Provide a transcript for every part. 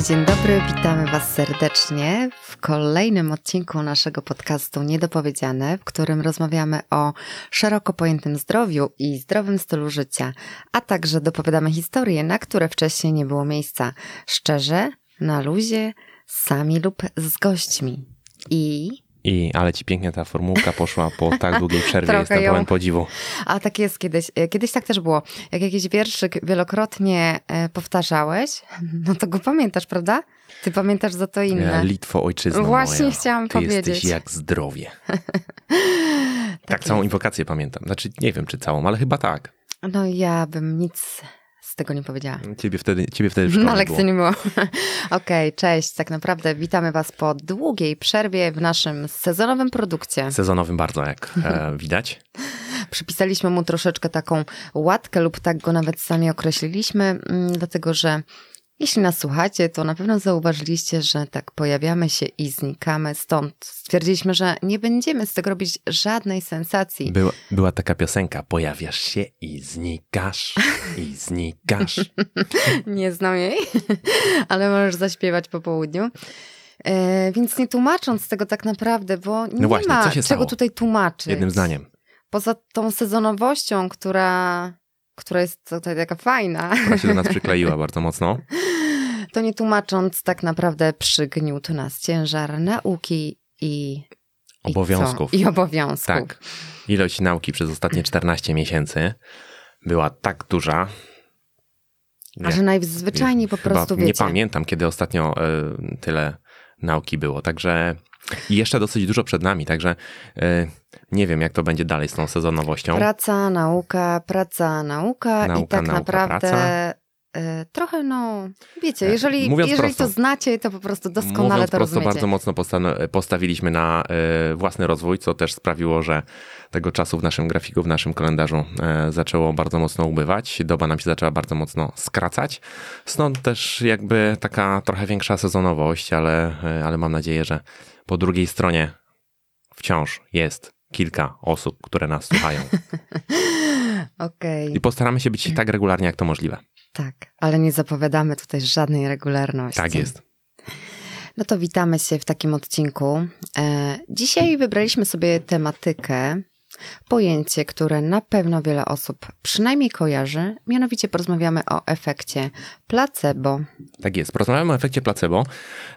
Dzień dobry, witamy Was serdecznie w kolejnym odcinku naszego podcastu Niedopowiedziane, w którym rozmawiamy o szeroko pojętym zdrowiu i zdrowym stylu życia, a także dopowiadamy historie, na które wcześniej nie było miejsca. Szczerze, na luzie, sami lub z gośćmi. I I, ale ci pięknie ta formułka poszła po tak długiej przerwie, jestem ją- pełen podziwu. A tak jest kiedyś. E, Kiedyś tak też było. Jak jakiś wierszyk wielokrotnie e, powtarzałeś, no to go pamiętasz, prawda? Ty pamiętasz za to inne. Litwo, ojczyzno Właśnie moja, chciałam ty powiedzieć. jesteś jak zdrowie. tak, całą inwokację pamiętam. Znaczy, nie wiem, czy całą, ale chyba tak. No ja bym nic z tego nie powiedziała. Ciebie wtedy, ciebie wtedy w Na nie lekcji było. nie było. Okej, cześć. Tak naprawdę witamy Was po długiej przerwie w naszym sezonowym produkcie. Sezonowym bardzo, jak e, widać. Przypisaliśmy mu troszeczkę taką łatkę lub tak go nawet sami określiliśmy, mm, dlatego że jeśli nas słuchacie, to na pewno zauważyliście, że tak pojawiamy się i znikamy. Stąd stwierdziliśmy, że nie będziemy z tego robić żadnej sensacji. Była, była taka piosenka, pojawiasz się i znikasz, i znikasz. Nie znam jej, ale możesz zaśpiewać po południu. E, więc nie tłumacząc tego tak naprawdę, bo nie No właśnie, ma czego stało? tutaj tłumaczyć. Jednym zdaniem. Poza tą sezonowością, która, która jest tutaj taka fajna, Ona się do nas przykleiła bardzo mocno. to nie tłumacząc tak naprawdę przygniótł nas ciężar nauki i... i Obowiązków. co? I obowiązków. Tak. Ilość nauki przez ostatnie 14 miesięcy była tak duża. A że najzwyczajniej po prostu nie wiecie. pamiętam, kiedy ostatnio e, tyle nauki było. Także i jeszcze dosyć dużo przed nami, także e, nie wiem, jak to będzie dalej z tą sezonowością. Praca, nauka, praca, nauka i Nauka, tak nauka, naprawdę praca. E, trochę no, wiecie, E, jeżeli, mówiąc jeżeli prosto. to znacie, to po prostu doskonale Mówiąc to prosto, rozumiecie. bardzo mocno postan- postawiliśmy na e, własny rozwój, co też sprawiło, że tego czasu w naszym grafiku, w naszym kalendarzu zaczęło bardzo mocno ubywać. Doba nam się zaczęła bardzo mocno skracać. Stąd też jakby taka trochę większa sezonowość, ale, ale mam nadzieję, że po drugiej stronie wciąż jest kilka osób, które nas słuchają. Okej, I postaramy się być tak regularnie, jak to możliwe. tak, ale nie zapowiadamy tutaj żadnej regularności. Tak jest. No to witamy się w takim odcinku. E, dzisiaj wybraliśmy sobie tematykę, pojęcie, które na pewno wiele osób przynajmniej kojarzy. Mianowicie porozmawiamy o efekcie placebo. Tak jest. Porozmawiamy o efekcie placebo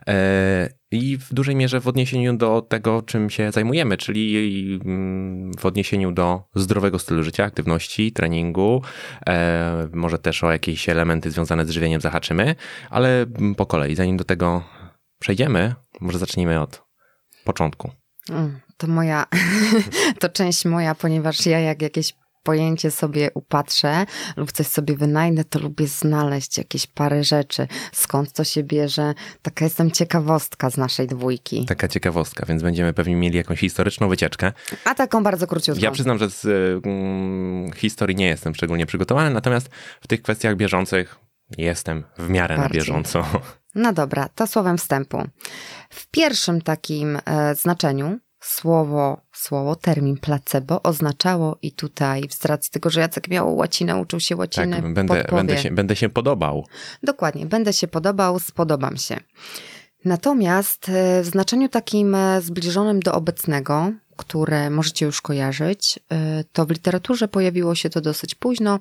e, i w dużej mierze w odniesieniu do tego, czym się zajmujemy, czyli mm, w odniesieniu do zdrowego stylu życia, aktywności, treningu, e, może też o jakieś elementy związane z żywieniem zahaczymy, ale mm, po kolei, zanim do tego przejdziemy, może zacznijmy od początku. Mm, To moja, to część moja, ponieważ ja jak jakieś pojęcie sobie upatrzę lub coś sobie wynajdę, to lubię znaleźć jakieś parę rzeczy. Skąd to się bierze? Taka jestem ciekawostka z naszej dwójki. Taka ciekawostka, więc będziemy pewnie mieli jakąś historyczną wycieczkę. A taką bardzo króciutką. Ja przyznam, że z y, mm, historii nie jestem szczególnie przygotowany, natomiast w tych kwestiach bieżących jestem w miarę na Bardziej. bieżąco. No dobra, to słowem wstępu. W pierwszym takim e, znaczeniu słowo, słowo, termin placebo oznaczało i tutaj, z racji tego, że Jacek miał łacinę, uczył się łaciny, Tak, będę, podpowie. będę, się, będę się podobał. Dokładnie, będę się podobał, spodobam się. Natomiast e, w znaczeniu takim e, zbliżonym do obecnego, które możecie już kojarzyć, e, to w literaturze pojawiło się to dosyć późno,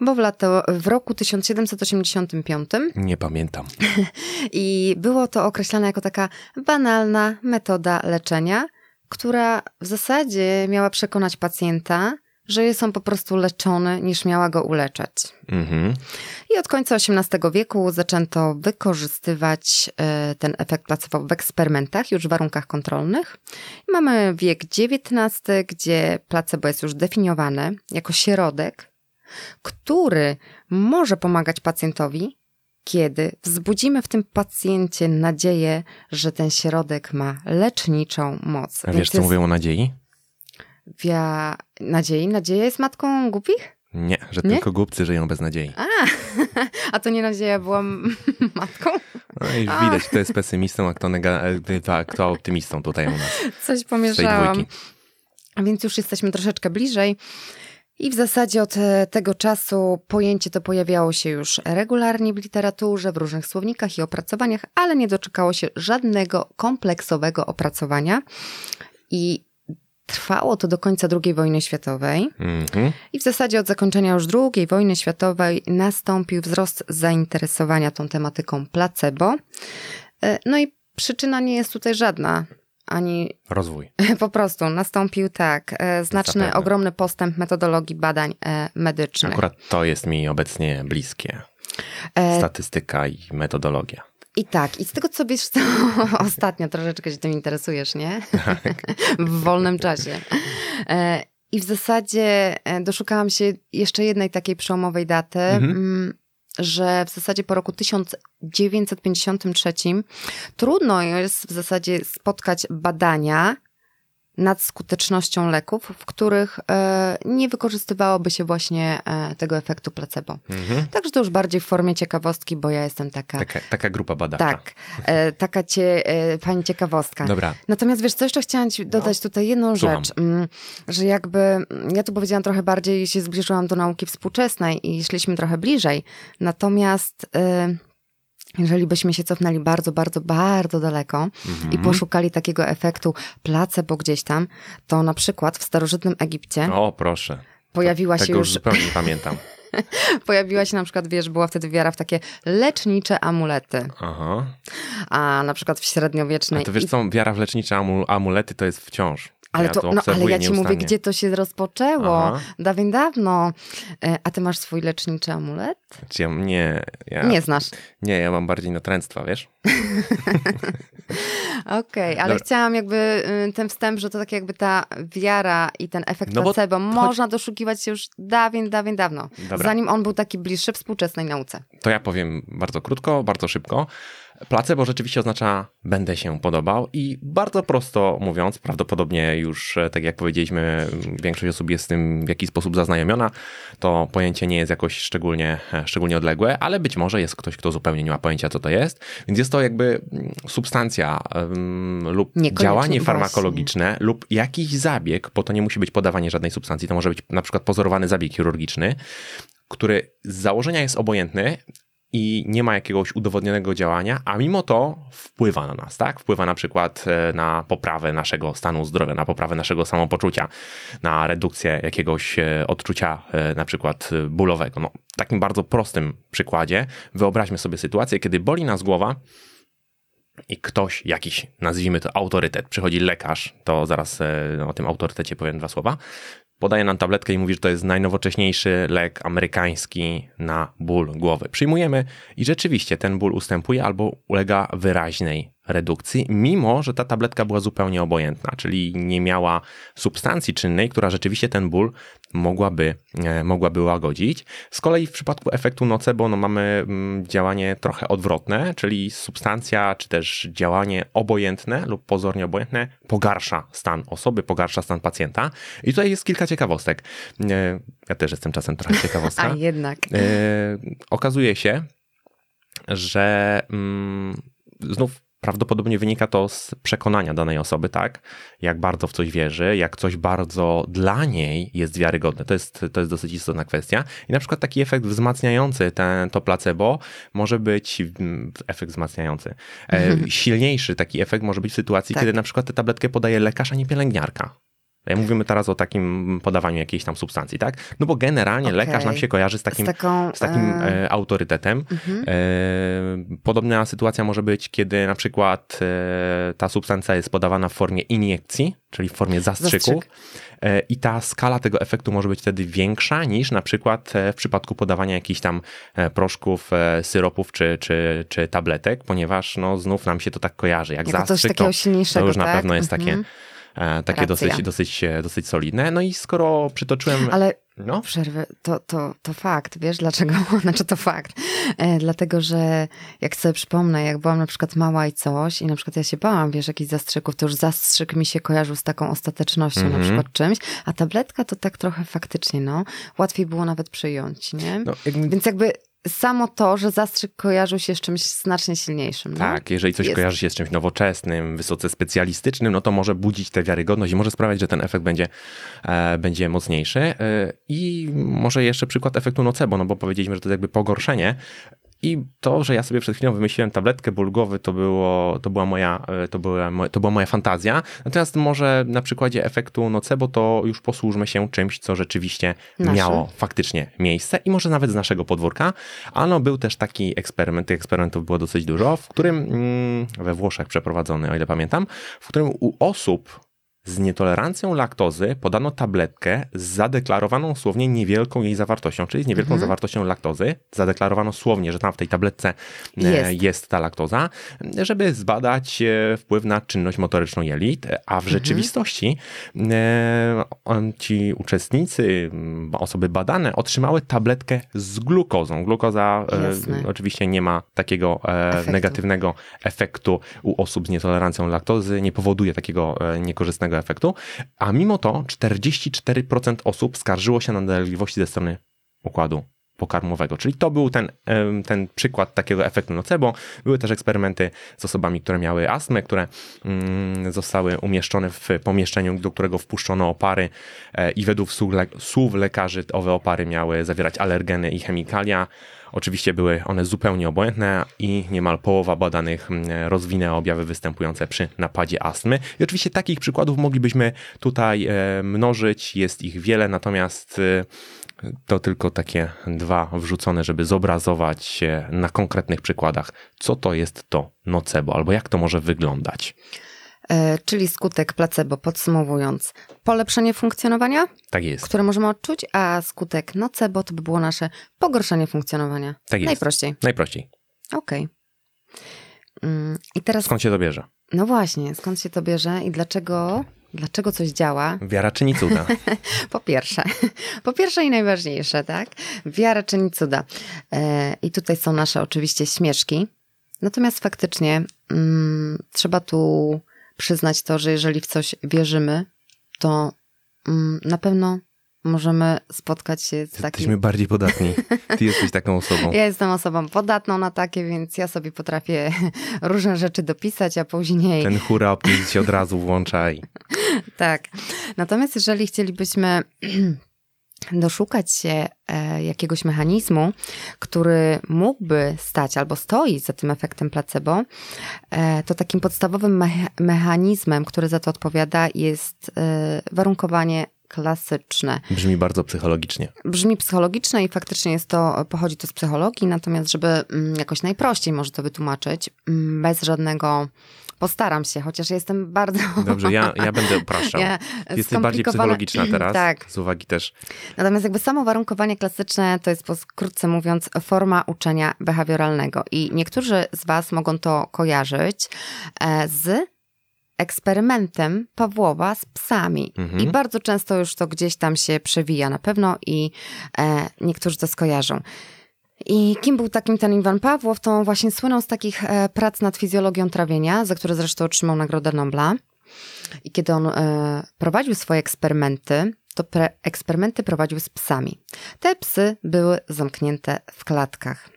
bo w, lato, w roku 1785 Nie pamiętam. i było to określane jako taka banalna metoda leczenia, która w zasadzie miała przekonać pacjenta, że jest on po prostu leczony, niż miała go uleczać. Mhm. I od końca XVIII wieku zaczęto wykorzystywać e, ten efekt placebo w eksperymentach, już w warunkach kontrolnych. I mamy wiek XIX, gdzie placebo jest już definiowane jako środek, który może pomagać pacjentowi, kiedy wzbudzimy w tym pacjencie nadzieję, że ten środek ma leczniczą moc. A Więc wiesz, co jest mówią o nadziei? Wia... Nadziei? Nadzieja jest matką głupich? Nie, że Nie? tylko głupcy żyją bez nadziei. A, a to nie nadzieja była matką? No i już widać, kto jest pesymistą, a kto, nega- a kto optymistą tutaj u nas. Coś pomieszałam. A więc już jesteśmy troszeczkę bliżej. I w zasadzie od e, tego czasu pojęcie to pojawiało się już regularnie w literaturze, w różnych słownikach i opracowaniach, ale nie doczekało się żadnego kompleksowego opracowania. I trwało to do końca II wojny światowej. Mhm. I w zasadzie od zakończenia już II wojny światowej nastąpił wzrost zainteresowania tą tematyką placebo. E, No i przyczyna nie jest tutaj żadna. Ani Rozwój. po prostu nastąpił tak, e, znaczny, Zapewne. ogromny postęp metodologii badań e, medycznych. Akurat to jest mi obecnie bliskie. E, Statystyka i metodologia. I tak, i z tego co wiesz, co ostatnio troszeczkę się tym interesujesz, nie? w wolnym czasie. E, I w zasadzie e, doszukałam się jeszcze jednej takiej przełomowej daty, Mhm. Że w zasadzie po roku 1953 trudno jest w zasadzie spotkać badania nad skutecznością leków, w których e, nie wykorzystywałoby się właśnie e, tego efektu placebo. Mhm. Także to już bardziej w formie ciekawostki, bo ja jestem taka. Taka, taka grupa badacza. Tak, e, taka cie, pani ciekawostka. Dobra. Natomiast wiesz, co jeszcze chciałam ci dodać tutaj jedną Słucham. rzecz, mm, że jakby mm, ja tu powiedziałam trochę bardziej, się zbliżyłam do nauki współczesnej i szliśmy trochę bliżej. Natomiast y, jeżeli byśmy się cofnęli bardzo, bardzo, bardzo daleko Mhm. i poszukali takiego efektu placebo gdzieś tam, to na przykład w starożytnym Egipcie O, proszę. pojawiła się Tego już już, zupełnie nie pamiętam. pojawiła się na przykład, wiesz, była wtedy wiara w takie lecznicze amulety, Aha. a na przykład w średniowiecznej A to wiesz co, wiara w lecznicze amu- amulety to jest wciąż. Ale, ja to, no, ale ja ci mówię, gdzie to się rozpoczęło. Aha. Dawien dawno. E, A ty masz swój leczniczy amulet? Ja, nie, ja, Nie znasz. nie, ja mam bardziej natręctwa, wiesz? Okej, ale Dobra. chciałam jakby y, ten wstęp, że to tak jakby ta wiara i ten efekt No bo placebo chodzi- można doszukiwać się już dawien, dawien dawno. Dobra. Zanim on był taki bliższy współczesnej nauce. To ja powiem bardzo krótko, bardzo szybko. Placebo rzeczywiście oznacza będę się podobał i bardzo prosto mówiąc, prawdopodobnie już, e, tak jak powiedzieliśmy, większość osób jest z tym w jakiś sposób zaznajomiona, to pojęcie nie jest jakoś szczególnie, e, szczególnie odległe, ale być może jest ktoś, kto zupełnie nie ma pojęcia, co to jest, więc jest to jakby mm, substancja em, lub działanie właśnie. farmakologiczne lub jakiś zabieg, bo to nie musi być podawanie żadnej substancji, to może być na przykład pozorowany zabieg chirurgiczny, który z założenia jest obojętny i nie ma jakiegoś udowodnionego działania, a mimo to wpływa na nas, tak? Wpływa na przykład e, na poprawę naszego stanu zdrowia, na poprawę naszego samopoczucia, na redukcję jakiegoś e, odczucia e, na przykład bólowego. No, w takim bardzo prostym przykładzie wyobraźmy sobie sytuację, kiedy boli nas głowa, i ktoś, jakiś, nazwijmy to autorytet, przychodzi lekarz, to zaraz o tym autorytecie powiem dwa słowa, podaje nam tabletkę i mówi, że to jest najnowocześniejszy lek amerykański na ból głowy. Przyjmujemy i rzeczywiście ten ból ustępuje albo ulega wyraźnej redukcji, mimo że ta tabletka była zupełnie obojętna, czyli nie miała substancji czynnej, która rzeczywiście ten ból mogłaby, e, mogłaby łagodzić. Z kolei w przypadku efektu nocebo no, mamy mm, działanie trochę odwrotne, czyli substancja czy też działanie obojętne lub pozornie obojętne pogarsza stan osoby, pogarsza stan pacjenta. I tutaj jest kilka ciekawostek. E, Ja też jestem czasem trochę ciekawostka. A jednak. E, okazuje się, że mm, znów prawdopodobnie wynika to z przekonania danej osoby, tak? Jak bardzo w coś wierzy, jak coś bardzo dla niej jest wiarygodne. To jest, to jest dosyć istotna kwestia. I na przykład taki efekt wzmacniający ten, to placebo może być, mm, efekt wzmacniający, e, silniejszy taki efekt może być w sytuacji, Tak. kiedy na przykład tę tabletkę podaje lekarz, a nie pielęgniarka. E, Mówimy teraz o takim podawaniu jakiejś tam substancji, tak? No bo generalnie Okej. lekarz nam się kojarzy z takim z taką... z takim e, e, autorytetem. mhm. E, podobna sytuacja może być, kiedy na przykład e, ta substancja jest podawana w formie iniekcji, czyli w formie zastrzyku. Zastrzyk. E, I ta skala tego efektu może być wtedy większa niż na przykład w przypadku podawania jakichś tam proszków, syropów czy, czy, czy tabletek, ponieważ no, znów nam się to tak kojarzy. Jak Jako coś zastrzyk, takiego to, silniejszego, to już na tak? pewno jest Mhm. takie, takie Racja. dosyć, dosyć, e, dosyć solidne. No i skoro przytoczyłem... Ale No, przerwę, to, to, to fakt, wiesz dlaczego? Znaczy to fakt. E, dlatego, że jak sobie przypomnę, jak byłam na przykład mała i coś i na przykład ja się bałam, wiesz, jakichś zastrzyków, to już zastrzyk mi się kojarzył z taką ostatecznością na Mhm. przykład czymś, a tabletka to tak trochę faktycznie, no, łatwiej było nawet przyjąć, nie? no jakby Więc jakby samo to, że zastrzyk kojarzył się z czymś znacznie silniejszym. No? Tak, jeżeli coś Jest. kojarzy się z czymś nowoczesnym, wysoce specjalistycznym, no to może budzić tę wiarygodność i może sprawiać, że ten efekt będzie, e, będzie mocniejszy. E, I może jeszcze przykład efektu nocebo, no bo powiedzieliśmy, że to jest jakby pogorszenie. I to, że ja sobie przed chwilą wymyśliłem tabletkę ból głowy, to, było, to, była moja, e, to, była, to była moja fantazja. Natomiast może na przykładzie efektu nocebo to już posłużmy się czymś, co rzeczywiście Nasze. miało faktycznie miejsce i może nawet z naszego podwórka. Ale był też taki eksperyment, tych eksperymentów było dosyć dużo, w którym mm, we Włoszech przeprowadzony, o ile pamiętam, w którym u osób z nietolerancją laktozy podano tabletkę z zadeklarowaną słownie niewielką jej zawartością, czyli z niewielką zawartością laktozy. Zadeklarowano słownie, że tam w tej tabletce e, Jest. jest ta laktoza, żeby zbadać e, wpływ na czynność motoryczną jelit, a w rzeczywistości e, ci uczestnicy, osoby badane otrzymały tabletkę z glukozą. Glukoza Jasne. oczywiście nie ma takiego Efektu. negatywnego efektu u osób z nietolerancją laktozy, nie powoduje takiego niekorzystnego efektu, a mimo to 44% osób skarżyło się na dolegliwości ze strony układu pokarmowego. Czyli to był ten, ten przykład takiego efektu nocebo. Były też eksperymenty z osobami, które miały astmę, które mm, zostały umieszczone w pomieszczeniu, do którego wpuszczono opary e, i według słów lekarzy owe opary miały zawierać alergeny i chemikalia. Oczywiście były one zupełnie obojętne i niemal połowa badanych mm, rozwinęła objawy występujące przy napadzie astmy. I oczywiście takich przykładów moglibyśmy tutaj e, mnożyć, jest ich wiele, natomiast e, to tylko takie dwa wrzucone, żeby zobrazować się na konkretnych przykładach, co to jest to nocebo, albo jak to może wyglądać. E, czyli skutek placebo, podsumowując, polepszenie funkcjonowania, Tak jest. które możemy odczuć, a skutek nocebo to by było nasze pogorszenie funkcjonowania. Tak jest. Najprościej. Najprościej. Okej. Mm, I teraz, Skąd się to bierze? no właśnie, skąd się to bierze i dlaczego, dlaczego coś działa? Wiara czyni cuda. Po pierwsze, po pierwsze i najważniejsze, tak? Wiara czyni cuda. E, I tutaj są nasze oczywiście śmieszki. Natomiast faktycznie mm, trzeba tu przyznać to, że jeżeli w coś wierzymy, to mm, na pewno możemy spotkać się z takim... Jesteśmy bardziej podatni. Ty jesteś taką osobą. Ja jestem osobą podatną na takie, więc ja sobie potrafię różne rzeczy dopisać, a później... Ten hura optymizm się od razu włącza i Tak. Natomiast jeżeli chcielibyśmy doszukać się e, jakiegoś mechanizmu, który mógłby stać albo stoi za tym efektem placebo, e, to takim podstawowym mecha- mechanizmem, który za to odpowiada, jest e, warunkowanie klasyczne. brzmi bardzo psychologicznie. Brzmi psychologiczne i faktycznie jest to, pochodzi to z psychologii, natomiast żeby mm, jakoś najprościej może to wytłumaczyć, mm, bez żadnego, postaram się, chociaż jestem bardzo... Dobrze, ja, ja będę upraszczał. Ja, Jesteś bardziej psychologiczna teraz. Tak. Z uwagi też. Natomiast jakby samo warunkowanie klasyczne to jest, po- krótce mówiąc, forma uczenia behawioralnego. I niektórzy z Was mogą to kojarzyć e, z eksperymentem Pawłowa z psami. Mhm. I bardzo często już to gdzieś tam się przewija na pewno i e, niektórzy to skojarzą. I kim był takim ten Iwan Pawłow? To on właśnie słynął z takich e, prac nad fizjologią trawienia, za które zresztą otrzymał Nagrodę Nobla. I kiedy on e, prowadził swoje eksperymenty, to eksperymenty prowadził z psami. Te psy były zamknięte w klatkach.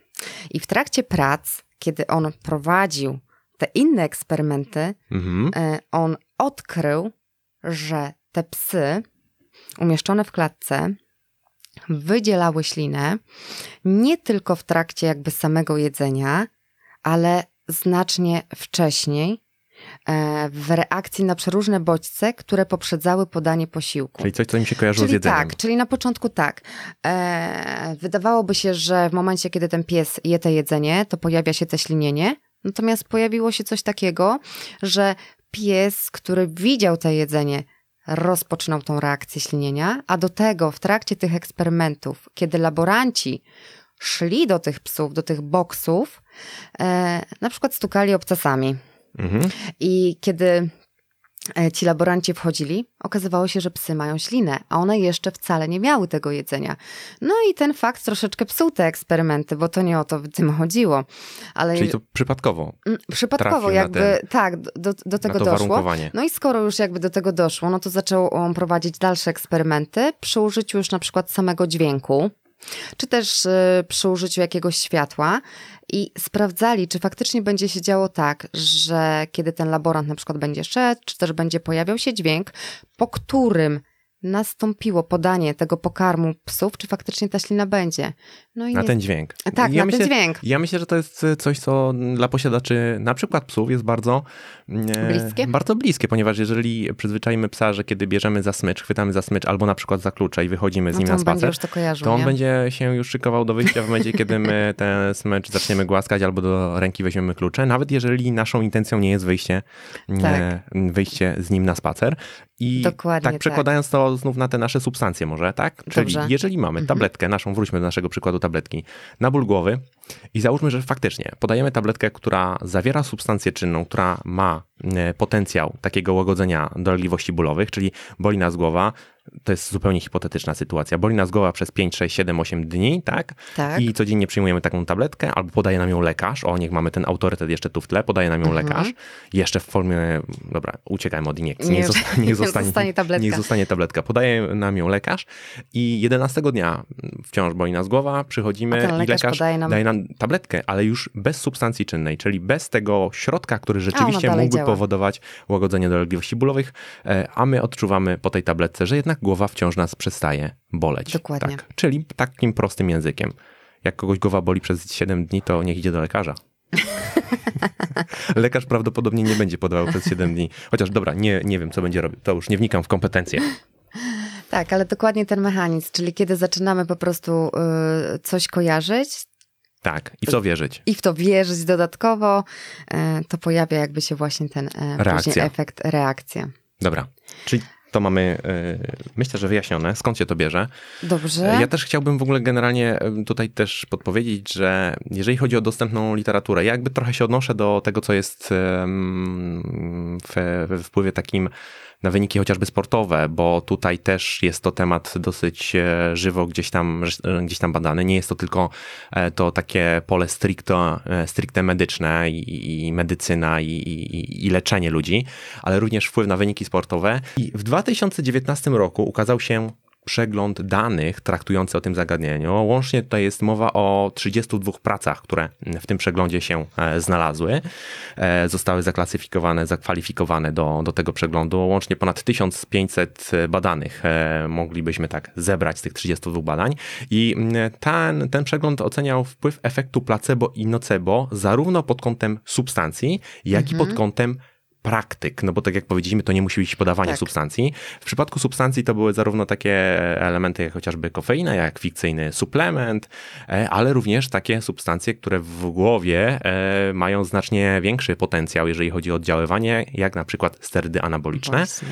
I w trakcie prac, kiedy on prowadził te inne eksperymenty, Mhm. e, on odkrył, że te psy umieszczone w klatce wydzielały ślinę nie tylko w trakcie jakby samego jedzenia, ale znacznie wcześniej e, w reakcji na przeróżne bodźce, które poprzedzały podanie posiłku. Czyli coś, co mi się kojarzyło z Czyli jedzeniem. tak, czyli na początku tak. E, wydawałoby się, że w momencie, kiedy ten pies je te jedzenie, to pojawia się te ślinienie. Natomiast pojawiło się coś takiego, że pies, który widział te jedzenie, rozpoczynał tą reakcję ślinienia, a do tego w trakcie tych eksperymentów, kiedy laboranci szli do tych psów, do tych boksów, e, na przykład stukali obcasami. Mhm. I kiedy ci laboranci wchodzili, okazywało się, że psy mają ślinę, a one jeszcze wcale nie miały tego jedzenia. No i ten fakt troszeczkę psuł te eksperymenty, bo to nie o to w tym chodziło. Ale Czyli to przypadkowo Mm, przypadkowo jakby, tak, do, do tego doszło. No i skoro już jakby do tego doszło, no to zaczął on prowadzić dalsze eksperymenty przy użyciu już na przykład samego dźwięku. Czy też y, przy użyciu jakiegoś światła i sprawdzali, czy faktycznie będzie się działo tak, że kiedy ten laborant na przykład będzie szedł, czy też będzie pojawiał się dźwięk, po którym nastąpiło podanie tego pokarmu psów, czy faktycznie ta ślina będzie. No i na nie... ten dźwięk. Tak, ja na myślę, ten dźwięk. Ja myślę, że to jest coś, co dla posiadaczy na przykład psów jest bardzo e, bliskie. Bardzo bliskie, ponieważ jeżeli przyzwyczajimy psa, że kiedy bierzemy za smycz, chwytamy za smycz albo na przykład za klucze i wychodzimy z no nim na spacer, to, kojarzył, to on nie? będzie się już szykował do wyjścia w momencie, kiedy my ten smycz zaczniemy głaskać albo do ręki weźmiemy klucze, nawet jeżeli naszą intencją nie jest wyjście, tak. wyjście z nim na spacer. I Dokładnie, tak przekładając tak. to znów na te nasze substancje może, tak? Czyli Dobrze. jeżeli mamy mhm. tabletkę naszą, wróćmy do naszego przykładu tabletki, na ból głowy i załóżmy, że faktycznie podajemy tabletkę, która zawiera substancję czynną, która ma e, potencjał takiego łagodzenia dolegliwości bólowych, czyli boli nas głowa, to jest zupełnie hipotetyczna sytuacja. Boli nas głowa przez 5, 6, 7, 8 dni, tak? tak? I codziennie przyjmujemy taką tabletkę, albo podaje nam ją lekarz. O, niech mamy ten autorytet jeszcze tu w tle, podaje nam ją mhm. lekarz. Jeszcze w formie, dobra, uciekajmy od iniekcji. Niech, zostanie, niech, zostanie, zostanie tabletka. niech zostanie tabletka. Podaje nam ją lekarz i 11 dnia wciąż boli nas głowa, przychodzimy i lekarz, lekarz daje nam... daje nam tabletkę, ale już bez substancji czynnej, czyli bez tego środka, który rzeczywiście mógłby działa. powodować łagodzenie dolegliwości bólowych, e, a my odczuwamy po tej tabletce, że jednak głowa wciąż nas przestaje boleć. Dokładnie. Tak. Czyli takim prostym językiem. Jak kogoś głowa boli przez 7 dni, to niech idzie do lekarza. Lekarz prawdopodobnie nie będzie podawał przez 7 dni. Chociaż dobra, nie, nie wiem, co będzie robił. To już nie wnikam w kompetencje. Tak, ale dokładnie ten mechanizm, czyli kiedy zaczynamy po prostu y, coś kojarzyć. Tak, i w co wierzyć. I w to wierzyć dodatkowo, y, to pojawia jakby się właśnie ten y, efekt, reakcja. Dobra, czyli to mamy, e, myślę, że wyjaśnione, skąd się to bierze. Dobrze. Ja też chciałbym w ogóle generalnie e, tutaj też podpowiedzieć, że jeżeli chodzi o dostępną literaturę, ja jakby trochę się odnoszę do tego, co jest we wpływie takim na wyniki chociażby sportowe, bo tutaj też jest to temat dosyć e, żywo gdzieś tam, e, gdzieś tam badany. Nie jest to tylko e, to takie pole stricte, stricte medyczne i, i medycyna i, i, i leczenie ludzi, ale również wpływ na wyniki sportowe. I w 2019 roku ukazał się przegląd danych traktujący o tym zagadnieniu. Łącznie tutaj jest mowa o 32 pracach, które w tym przeglądzie się e, znalazły. E, zostały zaklasyfikowane, zakwalifikowane do, do tego przeglądu. Łącznie ponad 1500 badanych e, moglibyśmy tak zebrać z tych 32 badań. I ten, ten przegląd oceniał wpływ efektu placebo i nocebo zarówno pod kątem substancji, jak mhm. i pod kątem praktyk, no bo tak jak powiedzieliśmy, to nie musi być podawanie tak. substancji. W przypadku substancji to były zarówno takie elementy jak chociażby kofeina, jak fikcyjny suplement, e, ale również takie substancje, które w głowie e, mają znacznie większy potencjał, jeżeli chodzi o oddziaływanie, jak na przykład sterydy anaboliczne. Właśnie.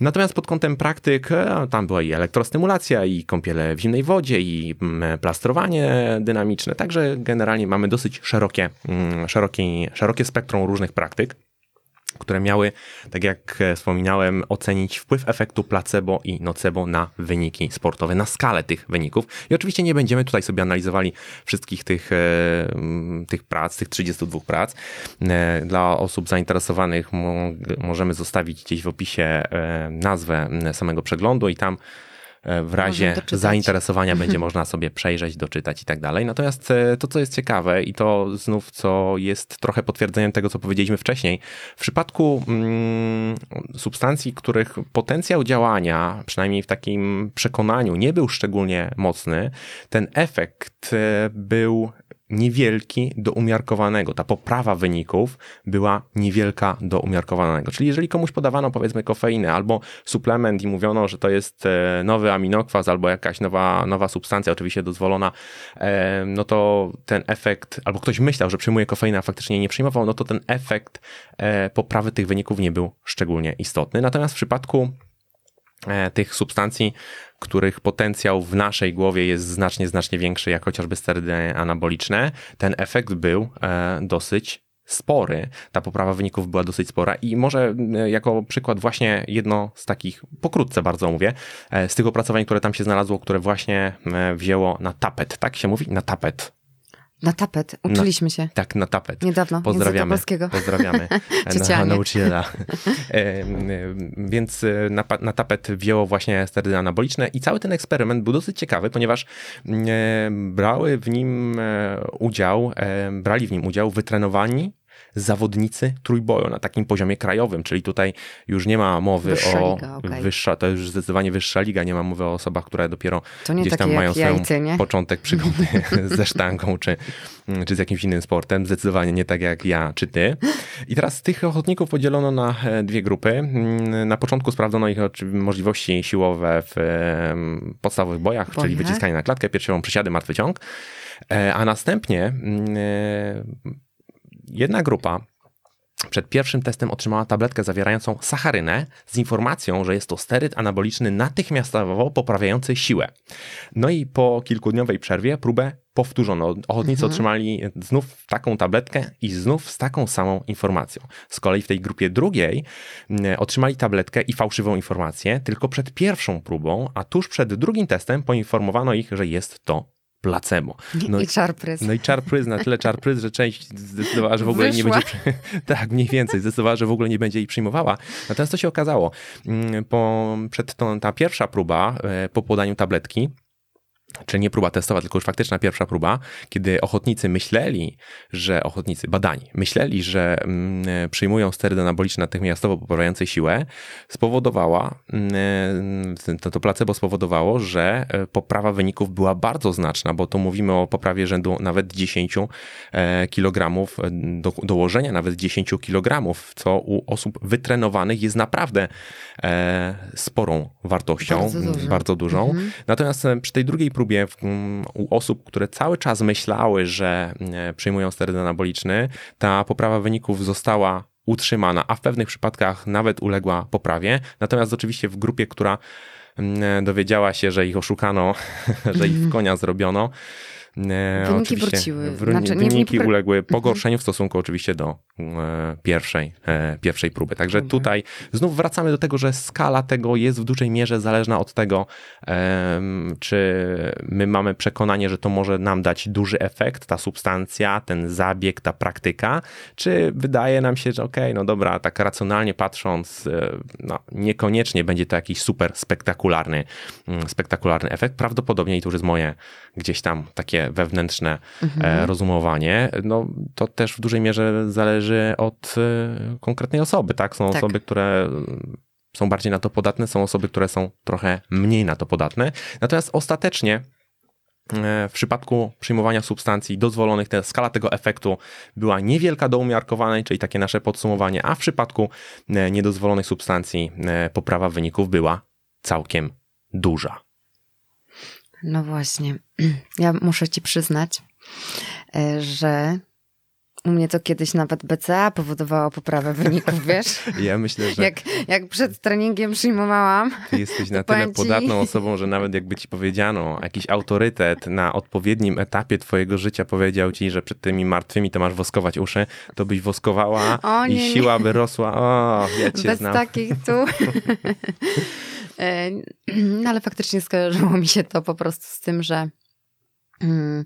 Natomiast pod kątem praktyk, e, tam była i elektrostymulacja, i kąpiele w zimnej wodzie, i mm, plastrowanie dynamiczne, także generalnie mamy dosyć szerokie, mm, szerokie, szerokie spektrum różnych praktyk które miały, tak jak wspominałem, ocenić wpływ efektu placebo i nocebo na wyniki sportowe, na skalę tych wyników. I oczywiście nie będziemy tutaj sobie analizowali wszystkich tych, e, tych prac, tych 32 prac. E, dla osób zainteresowanych możemy zostawić gdzieś w opisie e, nazwę samego przeglądu i tam E, w razie zainteresowania będzie można sobie przejrzeć, doczytać i tak dalej. Natomiast e, to, co jest ciekawe i to znów, co jest trochę potwierdzeniem tego, co powiedzieliśmy wcześniej, w przypadku mm, substancji, których potencjał działania, przynajmniej w takim przekonaniu, nie był szczególnie mocny, ten efekt e, był niewielki do umiarkowanego. Ta poprawa wyników była niewielka do umiarkowanego. Czyli jeżeli komuś podawano powiedzmy kofeinę albo suplement i mówiono, że to jest e, nowy aminokwas albo jakaś nowa, nowa substancja, oczywiście dozwolona, e, no to ten efekt, albo ktoś myślał, że przyjmuje kofeinę, a faktycznie nie przyjmował, no to ten efekt e, poprawy tych wyników nie był szczególnie istotny. Natomiast w przypadku tych substancji których potencjał w naszej głowie jest znacznie, znacznie większy, jak chociażby sterydy anaboliczne, ten efekt był e, dosyć spory. Ta poprawa wyników była dosyć spora i może e, jako przykład właśnie jedno z takich, pokrótce bardzo mówię, e, z tych opracowań, które tam się znalazło, które właśnie wzięło na tapet, tak się mówi? Na tapet. Na tapet, uczyliśmy się. Tak, na tapet. Niedawno, Pozdrawiamy. polskiego. Pozdrawiamy na, nauczyciela. Więc e, na, na tapet wzięło właśnie sterydy anaboliczne i cały ten eksperyment był dosyć ciekawy, ponieważ brały w nim e, udział, brali w nim udział wytrenowani zawodnicy trójboju na takim poziomie krajowym, czyli tutaj już nie ma mowy Wyższa o liga, okej. wyższa, to już zdecydowanie wyższa liga, nie ma mowy o osobach, które dopiero gdzieś tam mają swoją nie? początek przygody ze sztangą czy, czy z jakimś innym sportem. Zdecydowanie nie tak jak ja czy ty. I teraz tych ochotników podzielono na e, dwie grupy. Mm, Na początku sprawdzono ich możliwości siłowe w podstawowych bojach, czyli wyciskanie na klatkę, piersiową, przysiady, martwy ciąg. E, A następnie mm, e, jedna grupa przed pierwszym testem otrzymała tabletkę zawierającą sacharynę z informacją, że jest to steryd anaboliczny natychmiastowo poprawiający siłę. No i po kilkudniowej przerwie próbę powtórzono. Ochotnicy otrzymali znów taką tabletkę i znów z taką samą informacją. Z kolei w tej grupie drugiej otrzymali tabletkę i fałszywą informację tylko przed pierwszą próbą, a tuż przed drugim testem poinformowano ich, że jest to placebo. No I czarprys. no i czarpryz, na tyle czarpryz, że część zdecydowała, że w ogóle nie Wyszła. będzie. przy- Tak, mniej więcej, zdecydowała, że w ogóle nie będzie jej przyjmowała. Natomiast co się okazało? Mm, Po, przed tą, ta pierwsza próba, e, po podaniu tabletki, czy nie próba testowa, tylko już faktyczna pierwsza próba, kiedy ochotnicy myśleli, że ochotnicy, badani, myśleli, że mm, e, przyjmują sterydy anaboliczne natychmiastowo poprawiające siłę, spowodowała, mm, e, to, to placebo spowodowało, że e, poprawa wyników była bardzo znaczna, bo tu mówimy o poprawie rzędu nawet 10 e, kilogramów, e, do, dołożenia nawet 10 kilogramów, co u osób wytrenowanych jest naprawdę e, sporą wartością, Bardzo bardzo dużą. Natomiast e, przy tej drugiej próbie u osób, które cały czas myślały, że e, przyjmują sterydy anaboliczny, ta poprawa wyników została utrzymana, a w pewnych przypadkach nawet uległa poprawie. Natomiast oczywiście w grupie, która m, e, dowiedziała się, że ich oszukano, że ich w konia zrobiono, Wyniki oczywiście wróciły. wr- Znaczy, nie- nie wyniki popra- uległy pogorszeniu w stosunku oczywiście do e, pierwszej, e, pierwszej próby. Także Próby. tutaj znów wracamy do tego, że skala tego jest w dużej mierze zależna od tego, czy my mamy przekonanie, że to może nam dać duży efekt, ta substancja, ten zabieg, ta praktyka, czy wydaje nam się, że okej, no dobra, tak racjonalnie patrząc, e, no, niekoniecznie będzie to jakiś super spektakularny, mm, spektakularny efekt. Prawdopodobnie, i to już jest moje gdzieś tam takie wewnętrzne e, rozumowanie, no to też w dużej mierze zależy od e, konkretnej osoby, tak? Są Tak. osoby, które są bardziej na to podatne, są osoby, które są trochę mniej na to podatne. Natomiast ostatecznie e, w przypadku przyjmowania substancji dozwolonych, ta skala tego efektu była niewielka do umiarkowanej, czyli takie nasze podsumowanie, a w przypadku niedozwolonych substancji poprawa wyników była całkiem duża. No właśnie. Ja muszę ci przyznać, e, że u mnie to kiedyś nawet BCA powodowało poprawę wyników, wiesz? Ja myślę, że Jak, jak przed treningiem przyjmowałam, ty jesteś na tyle ci- podatną osobą, że nawet jakby ci powiedziano, jakiś autorytet na odpowiednim etapie twojego życia powiedział ci, że przed tymi martwymi to masz woskować uszy, to byś woskowała O, i nie, nie. siła by rosła. O, ja cię bez znam. takich tu. E, No ale faktycznie skojarzyło mi się to po prostu z tym, że mm,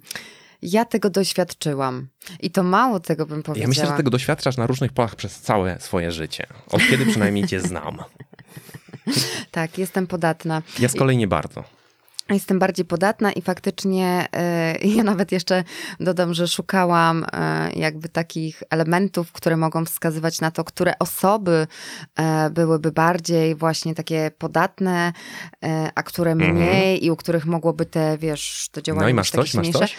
ja tego doświadczyłam. I to mało tego bym powiedziała. Ja myślę, że tego doświadczasz na różnych polach przez całe swoje życie. Od kiedy przynajmniej cię znam. Tak, jestem podatna. Ja z kolei nie bardzo. Jestem bardziej podatna i faktycznie e, ja nawet jeszcze dodam, że szukałam e, jakby takich elementów, które mogą wskazywać na to, które osoby e, byłyby bardziej właśnie takie podatne, a które mniej i u których mogłoby te, wiesz, to działanie Mhm. No i masz coś, masz coś?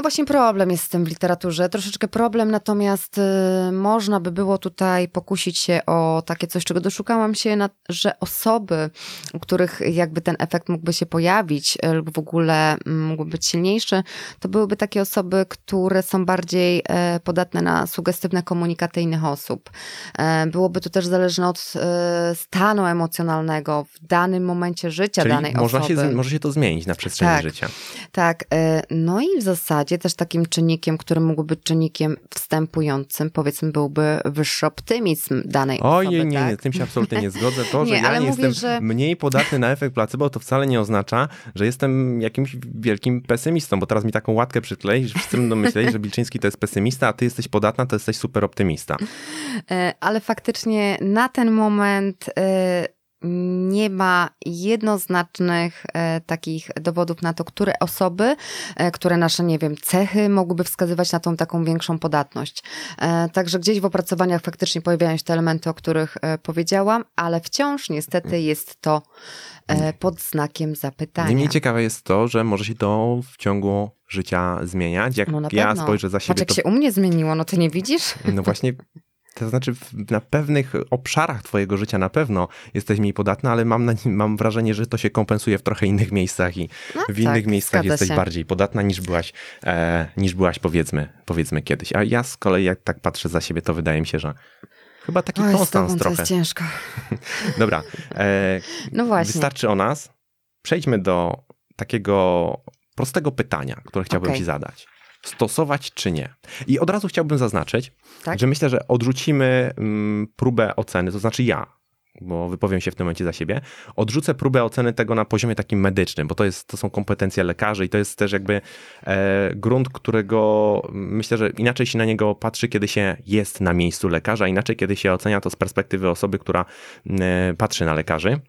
No właśnie problem jest z tym w literaturze, troszeczkę problem, natomiast y, można by było tutaj pokusić się o takie coś, czego doszukałam się, że osoby, u których jakby ten efekt mógłby się pojawić y, lub w ogóle mm, mógłby być silniejszy, to byłyby takie osoby, które są bardziej e, podatne na sugestywne komunikaty innych osób. E, byłoby to też zależne od e, stanu emocjonalnego w danym momencie życia Czyli danej można osoby. się, może się to zmienić na przestrzeni Tak. życia. Tak, no i w zasadzie gdzie też takim czynnikiem, który mógł być czynnikiem wstępującym, powiedzmy, byłby wyższy optymizm danej Ojej, osoby. nie, tak? nie, z tym się absolutnie nie zgodzę. To, że Nie, ja nie mówię, jestem że- mniej podatny na efekt placebo, to wcale nie oznacza, że jestem jakimś wielkim pesymistą, bo teraz mi taką łatkę przyklei, że wszyscy będą myśleli, że Bilczyński to jest pesymista, a ty jesteś podatna, to jesteś super optymista. E, ale faktycznie na ten moment e, nie ma jednoznacznych e, takich dowodów na to, które osoby, e, które nasze, nie wiem, cechy mogłyby wskazywać na tą taką większą podatność. E, Także gdzieś w opracowaniach faktycznie pojawiają się te elementy, o których e, powiedziałam, ale wciąż niestety jest to e, pod znakiem zapytania. Niemniej ciekawe jest to, że może się to w ciągu życia zmieniać. Jak No ja spojrzę za Patrz, siebie, jak to się u mnie zmieniło, no ty nie widzisz? no właśnie to znaczy na pewnych obszarach twojego życia na pewno jesteś mniej podatna, ale mam, na, mam wrażenie, że to się kompensuje w trochę innych miejscach i No w innych tak, miejscach jesteś się. bardziej podatna niż byłaś, e, niż byłaś powiedzmy, powiedzmy kiedyś. A ja z kolei jak tak patrzę za siebie, to wydaje mi się, że chyba taki Oj, konstans to trochę. jest ciężko. Dobra, e, No właśnie. wystarczy o nas. Przejdźmy do takiego prostego pytania, które chciałbym Okej. ci zadać. Stosować czy nie? I od razu chciałbym zaznaczyć, Tak? że myślę, że odrzucimy mm, próbę oceny, to znaczy ja, bo wypowiem się w tym momencie za siebie, odrzucę próbę oceny tego na poziomie takim medycznym, bo to, jest, to są kompetencje lekarzy i to jest też jakby e, grunt, którego mm, myślę, że inaczej się na niego patrzy, kiedy się jest na miejscu lekarza, inaczej kiedy się ocenia to z perspektywy osoby, która mm, patrzy na lekarzy.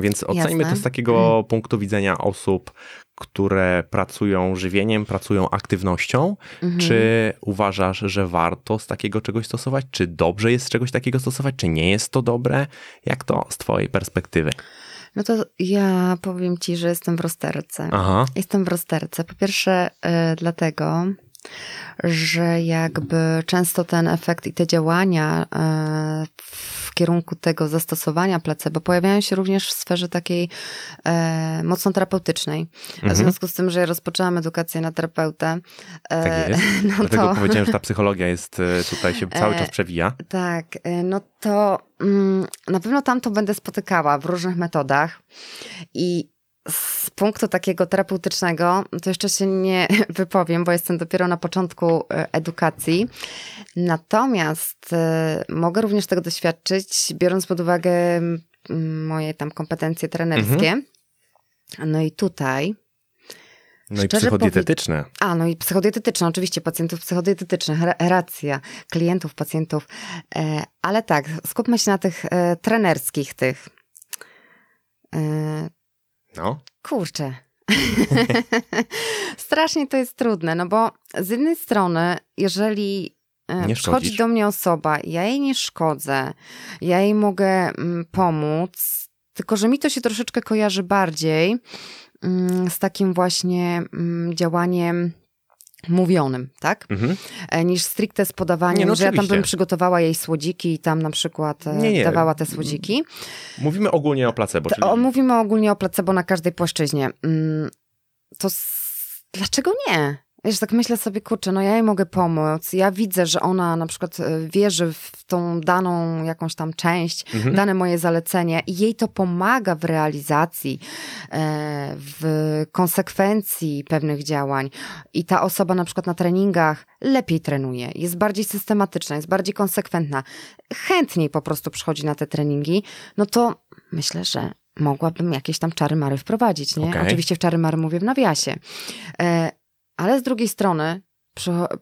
Więc ocenimy Jasne. to z takiego punktu widzenia osób, które pracują żywieniem, pracują aktywnością. Mhm. Czy uważasz, że warto z takiego czegoś stosować? Czy dobrze jest czegoś takiego stosować? Czy nie jest to dobre? Jak to z twojej perspektywy? No to ja powiem ci, że jestem w rozterce. Aha. Jestem w rozterce. Po pierwsze, y, dlatego, że jakby często ten efekt i te działania y, w kierunku tego zastosowania placebo pojawiają się również w sferze takiej e, mocno terapeutycznej. A W Mhm. związku z tym, że ja rozpoczęłam edukację na terapeutę, e, Tak jest. no Dlatego to... powiedziałem, że ta psychologia jest e, tutaj się cały E, czas przewija. Tak, y, no to mm, na pewno tam to będę spotykała w różnych metodach i z punktu takiego terapeutycznego, to jeszcze się nie wypowiem, bo jestem dopiero na początku y, edukacji. Natomiast y, mogę również tego doświadczyć, biorąc pod uwagę moje tam kompetencje trenerskie. No i tutaj No i psychodietetyczne. a, no i psychodietetyczne, oczywiście, pacjentów psychodietetycznych, ra- racja, klientów, pacjentów. E, ale tak, skupmy się na tych e, trenerskich tych. No. kurczę. Strasznie to jest trudne, no bo z jednej strony, jeżeli e, Nie przychodzi szkodzisz. do mnie osoba, ja jej nie szkodzę, ja jej mogę mm, pomóc, tylko że mi to się troszeczkę kojarzy bardziej mm, z takim właśnie mm, działaniem mówionym, tak? Mhm. E, Niż stricte z podawaniem, Nie, no że ja tam bym przygotowała jej słodziki i tam na przykład e, Nie, nie. dawała te słodziki. Mówimy ogólnie o placebo, czyli... O, mówimy ogólnie o placebo na każdej płaszczyźnie. Mm, To dlaczego nie? Wiesz, tak myślę sobie, kurczę, no ja jej mogę pomóc. Ja widzę, że ona na przykład e, wierzy w tą daną jakąś tam część, Mhm. dane moje zalecenie i jej to pomaga w realizacji, e, w konsekwencji pewnych działań. I ta osoba na przykład na treningach lepiej trenuje, jest bardziej systematyczna, jest bardziej konsekwentna, chętniej po prostu przychodzi na te treningi, no to myślę, że mogłabym jakieś tam czary mary wprowadzić, nie? Okej. Oczywiście w czary mary mówię w nawiasie. Ale z drugiej strony,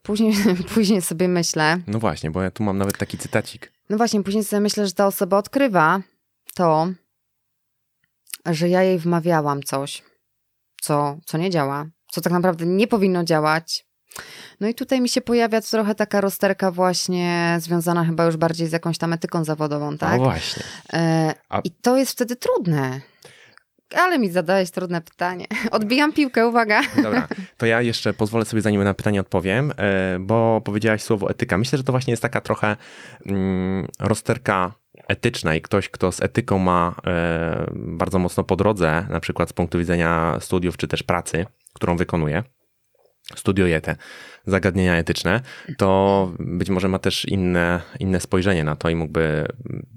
później, później sobie myślę, No właśnie, bo ja tu mam nawet taki cytacik. no właśnie, później sobie myślę, że ta osoba odkrywa to, że ja jej wmawiałam coś, co, co nie działa, co tak naprawdę nie powinno działać. No i tutaj mi się pojawia trochę taka rozterka właśnie związana chyba już bardziej z jakąś tam etyką zawodową, No tak? właśnie. E, A- I to jest wtedy trudne. Ale mi zadałeś trudne pytanie. Odbijam piłkę, uwaga. Dobra, to ja jeszcze pozwolę sobie, zanim na pytanie odpowiem, e, bo powiedziałaś słowo etyka. Myślę, że to właśnie jest taka trochę mm, rozterka etyczna i ktoś, kto z etyką ma e, bardzo mocno po drodze, na przykład z punktu widzenia studiów czy też pracy, którą wykonuje, studiuje te zagadnienia etyczne, to być może ma też inne, inne spojrzenie na to i mógłby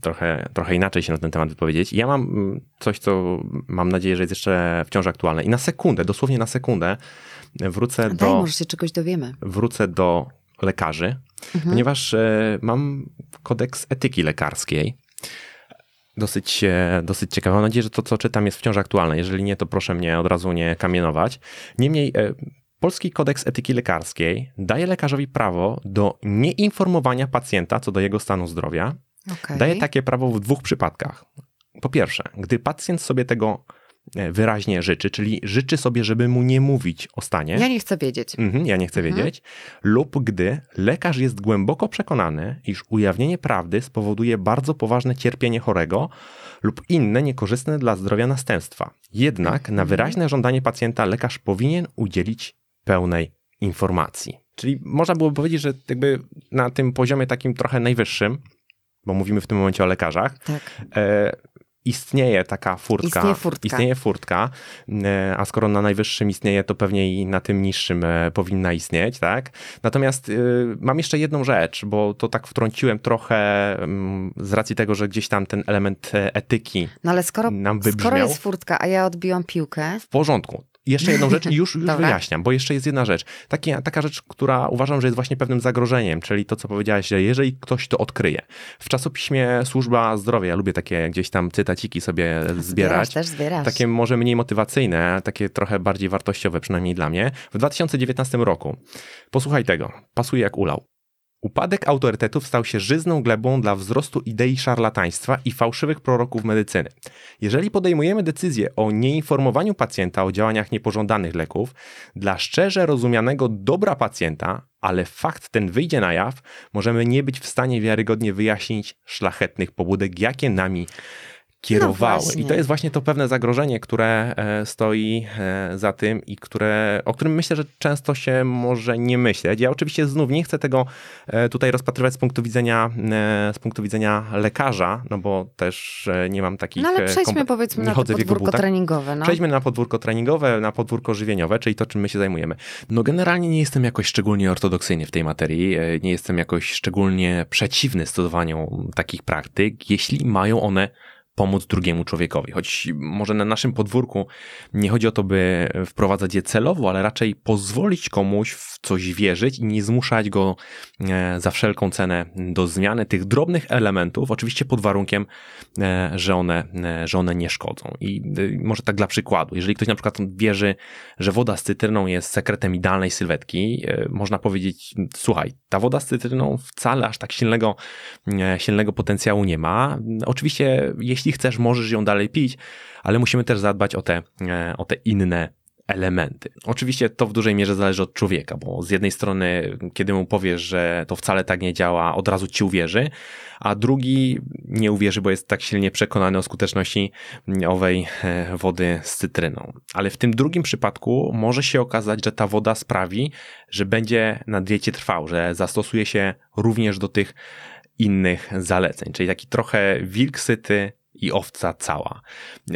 trochę, trochę inaczej się na ten temat wypowiedzieć. Ja mam mm, coś, co mam nadzieję, że jest jeszcze wciąż aktualne. I na sekundę, dosłownie na sekundę, wrócę Daj, do... może się czegoś dowiemy. Wrócę do lekarzy, mhm. ponieważ e, mam kodeks etyki lekarskiej. Dosyć, dosyć ciekawe. Mam nadzieję, że to, co czytam, jest wciąż aktualne. Jeżeli nie, to proszę mnie od razu nie kamienować. Niemniej, e, Polski kodeks etyki lekarskiej daje lekarzowi prawo do nieinformowania pacjenta co do jego stanu zdrowia. Okay. Daje takie prawo w dwóch przypadkach. Po pierwsze, gdy pacjent sobie tego E, wyraźnie życzy, czyli życzy sobie, żeby mu nie mówić o stanie. Ja nie chcę wiedzieć. Mhm, ja nie chcę mhm. wiedzieć. Lub gdy lekarz jest głęboko przekonany, iż ujawnienie prawdy spowoduje bardzo poważne cierpienie chorego lub inne niekorzystne dla zdrowia następstwa. Jednak mhm. na wyraźne żądanie pacjenta lekarz powinien udzielić pełnej informacji. Czyli można byłoby powiedzieć, że jakby na tym poziomie takim trochę najwyższym, bo mówimy w tym momencie o lekarzach, tak. e, istnieje taka furtka. Istnieje furtka. Istnieje furtka, e, a skoro na najwyższym istnieje, to pewnie i na tym niższym e, powinna istnieć, tak? Natomiast e, mam jeszcze jedną rzecz, bo to tak wtrąciłem trochę mm, z racji tego, że gdzieś tam ten element etyki no ale skoro, nam wybrzmiał. Skoro jest furtka, a ja odbiłam piłkę. W porządku jeszcze jedną rzecz i już, już wyjaśniam, bo jeszcze jest jedna rzecz. Taki, taka rzecz, która uważam, że jest właśnie pewnym zagrożeniem, czyli to, co powiedziałeś, że jeżeli ktoś to odkryje. W czasopiśmie Służba Zdrowia, ja lubię takie gdzieś tam cytaciki sobie zbierać. Zbierasz, też zbierasz. Takie może mniej motywacyjne, takie trochę bardziej wartościowe, przynajmniej dla mnie. W 2019 roku, posłuchaj tego, pasuje jak ulał. Upadek autorytetów stał się żyzną glebą dla wzrostu idei szarlataństwa i fałszywych proroków medycyny. Jeżeli podejmujemy decyzję o nieinformowaniu pacjenta o działaniach niepożądanych leków, dla szczerze rozumianego dobra pacjenta, ale fakt ten wyjdzie na jaw, możemy nie być w stanie wiarygodnie wyjaśnić szlachetnych pobudek, jakie nami kierowały. No I to jest właśnie to pewne zagrożenie, które e, stoi e, za tym i które, o którym myślę, że często się może nie myśleć. Ja oczywiście znów nie chcę tego e, tutaj rozpatrywać z punktu widzenia, z punktu widzenia lekarza, no bo też nie mam takich... No ale przejdźmy powiedzmy na podwórko treningowe. No. Przejdźmy na podwórko treningowe, na podwórko żywieniowe, czyli to, czym my się zajmujemy. No generalnie nie jestem jakoś szczególnie ortodoksyjny w tej materii, nie jestem jakoś szczególnie przeciwny stosowaniu takich praktyk, jeśli mają one pomóc drugiemu człowiekowi. Choć może na naszym podwórku nie chodzi o to, by wprowadzać je celowo, ale raczej pozwolić komuś w coś wierzyć i nie zmuszać go e, za wszelką cenę do zmiany tych drobnych elementów, oczywiście pod warunkiem, e, że one, e, że one nie szkodzą. I może tak dla przykładu, jeżeli ktoś na przykład wierzy, że woda z cytryną jest sekretem idealnej sylwetki, można powiedzieć, słuchaj, ta woda z cytryną wcale aż tak silnego, silnego potencjału nie ma. Oczywiście, jeśli jeśli chcesz, możesz ją dalej pić, ale musimy też zadbać o te, e, o te inne elementy. Oczywiście to w dużej mierze zależy od człowieka, bo z jednej strony, kiedy mu powiesz, że to wcale tak nie działa, od razu ci uwierzy, a drugi nie uwierzy, bo jest tak silnie przekonany o skuteczności owej e, wody z cytryną. Ale w tym drugim przypadku może się okazać, że ta woda sprawi, że będzie na diecie trwał, że zastosuje się również do tych innych zaleceń, czyli taki trochę wilk syty, i owca cała.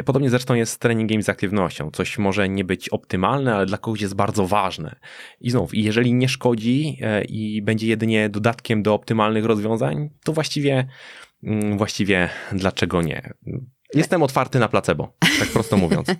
Podobnie zresztą jest z treningiem i z aktywnością. Coś może nie być optymalne, ale dla kogoś jest bardzo ważne. I znów, jeżeli nie szkodzi e, i będzie jedynie dodatkiem do optymalnych rozwiązań, to właściwie, mm, właściwie dlaczego nie? Jestem otwarty na placebo, tak prosto mówiąc.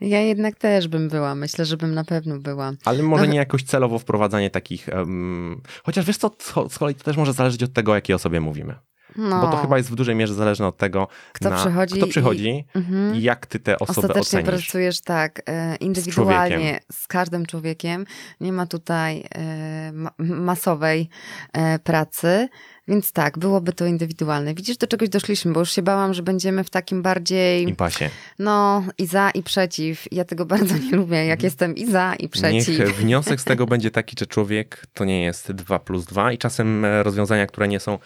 Ja jednak też bym była, myślę, że bym na pewno była. Ale może nie jakoś celowo wprowadzanie takich. Um, chociaż wiesz co, z kolei to też może zależeć od tego, jakiej osobie mówimy. No. Bo to chyba jest w dużej mierze zależne od tego, kto na, przychodzi, kto przychodzi i, mhm. i, jak ty te osoby Ostatecznie ocenisz. pracujesz tak, e, indywidualnie z, z, każdym człowiekiem. Nie ma tutaj e, masowej e, pracy. Więc tak, byłoby to indywidualne. Widzisz, do czegoś doszliśmy, bo już się bałam, że będziemy w takim bardziej. Impasie. No, i za, i przeciw. Ja tego bardzo nie lubię, jak jestem i za, i przeciw. Niech wniosek z tego będzie taki, że człowiek to nie jest 2 plus 2 i czasem rozwiązania, które nie są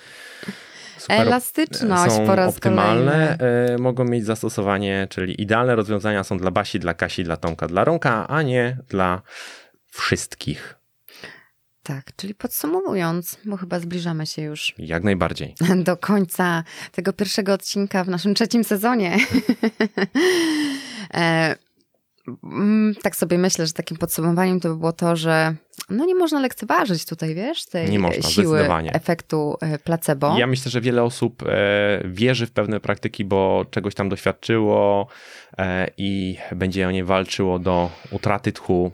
super elastyczność są po raz optymalne, kolejny. mogą mieć zastosowanie, czyli idealne rozwiązania są dla Basi, dla Kasi, dla Tomka, dla Ronka, a nie dla wszystkich. Tak, czyli podsumowując, bo chyba zbliżamy się już. Jak najbardziej. Do końca tego pierwszego odcinka w naszym trzecim sezonie. Mm, tak sobie myślę, że takim podsumowaniem to by było to, że no nie można lekceważyć tutaj, wiesz, tej można, siły efektu e, placebo. Ja myślę, że wiele osób e, wierzy w pewne praktyki, bo czegoś tam doświadczyło e, i będzie o nie walczyło do utraty tchu.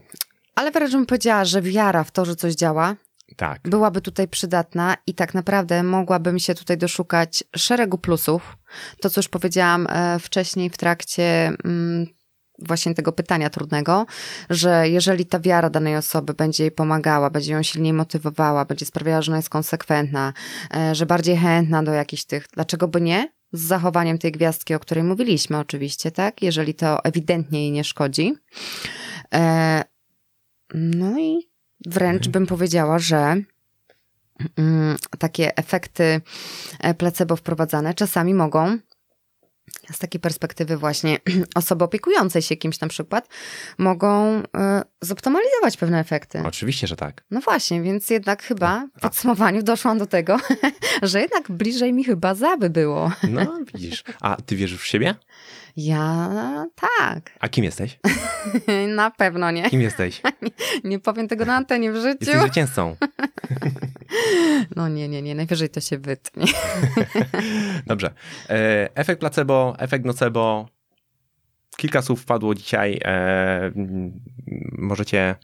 Ale wręcz bym powiedziała, że wiara w to, że coś działa, Tak. byłaby tutaj przydatna i tak naprawdę mogłabym się tutaj doszukać szeregu plusów. To, co już powiedziałam wcześniej w trakcie mm, właśnie tego pytania trudnego, że jeżeli ta wiara danej osoby będzie jej pomagała, będzie ją silniej motywowała, będzie sprawiała, że ona jest konsekwentna, e, że bardziej chętna do jakichś tych, dlaczego by nie? Z zachowaniem tej gwiazdki, o której mówiliśmy oczywiście, tak? Jeżeli to ewidentnie jej nie szkodzi. E, no i wręcz bym powiedziała, że mm, takie efekty e, placebo wprowadzane czasami mogą z takiej perspektywy właśnie osoby opiekującej się kimś na przykład, mogą e, zoptymalizować pewne efekty. Oczywiście, że tak. No właśnie, więc jednak chyba w podsumowaniu doszłam do tego, że jednak bliżej mi chyba zaby było. No, widzisz. A ty wierzysz w siebie? Ja tak, A kim jesteś? na pewno nie. Kim jesteś? Nie powiem tego na antenie w życiu. Jesteś zwycięzcą. No nie, nie, nie, najwyżej to się wytnie. Dobrze. E, Efekt placebo, efekt nocebo. Kilka słów wpadło dzisiaj. E, Możecie,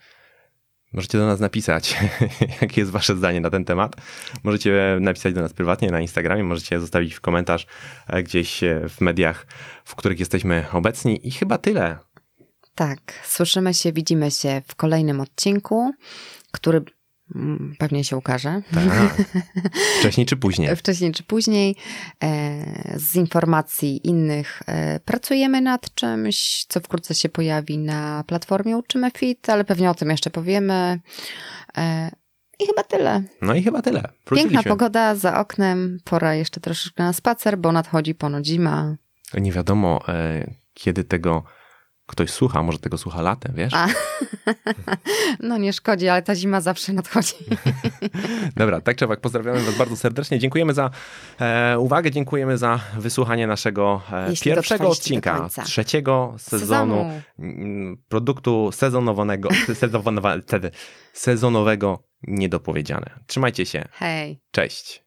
możecie do nas napisać, jakie jest wasze zdanie na ten temat. Możecie napisać do nas prywatnie na Instagramie, możecie zostawić w komentarz e, gdzieś w mediach, w których jesteśmy obecni. I chyba tyle. Tak, słyszymy się, widzimy się w kolejnym odcinku, który pewnie się ukaże. Tak. Wcześniej czy później. Wcześniej czy później, e, z informacji innych e, pracujemy nad czymś, co wkrótce się pojawi na platformie Uczymy Fit, ale pewnie o tym jeszcze powiemy. E, I chyba tyle. No i chyba tyle. Piękna Wróciliśmy. pogoda za oknem, pora jeszcze troszeczkę na spacer, bo nadchodzi ponoć zima. Nie wiadomo, kiedy tego ktoś słucha. Może tego słucha latem, wiesz? A. No nie szkodzi, ale ta zima zawsze nadchodzi. Dobra, tak czy owak, pozdrawiamy Was bardzo serdecznie. Dziękujemy za e, uwagę, dziękujemy za wysłuchanie naszego e, pierwszego odcinka trzeciego sezonu Sezonu. mm, produktu sezonowanego, sezonowa- wtedy sezonowego niedopowiedziane. Trzymajcie się. Hej. Cześć.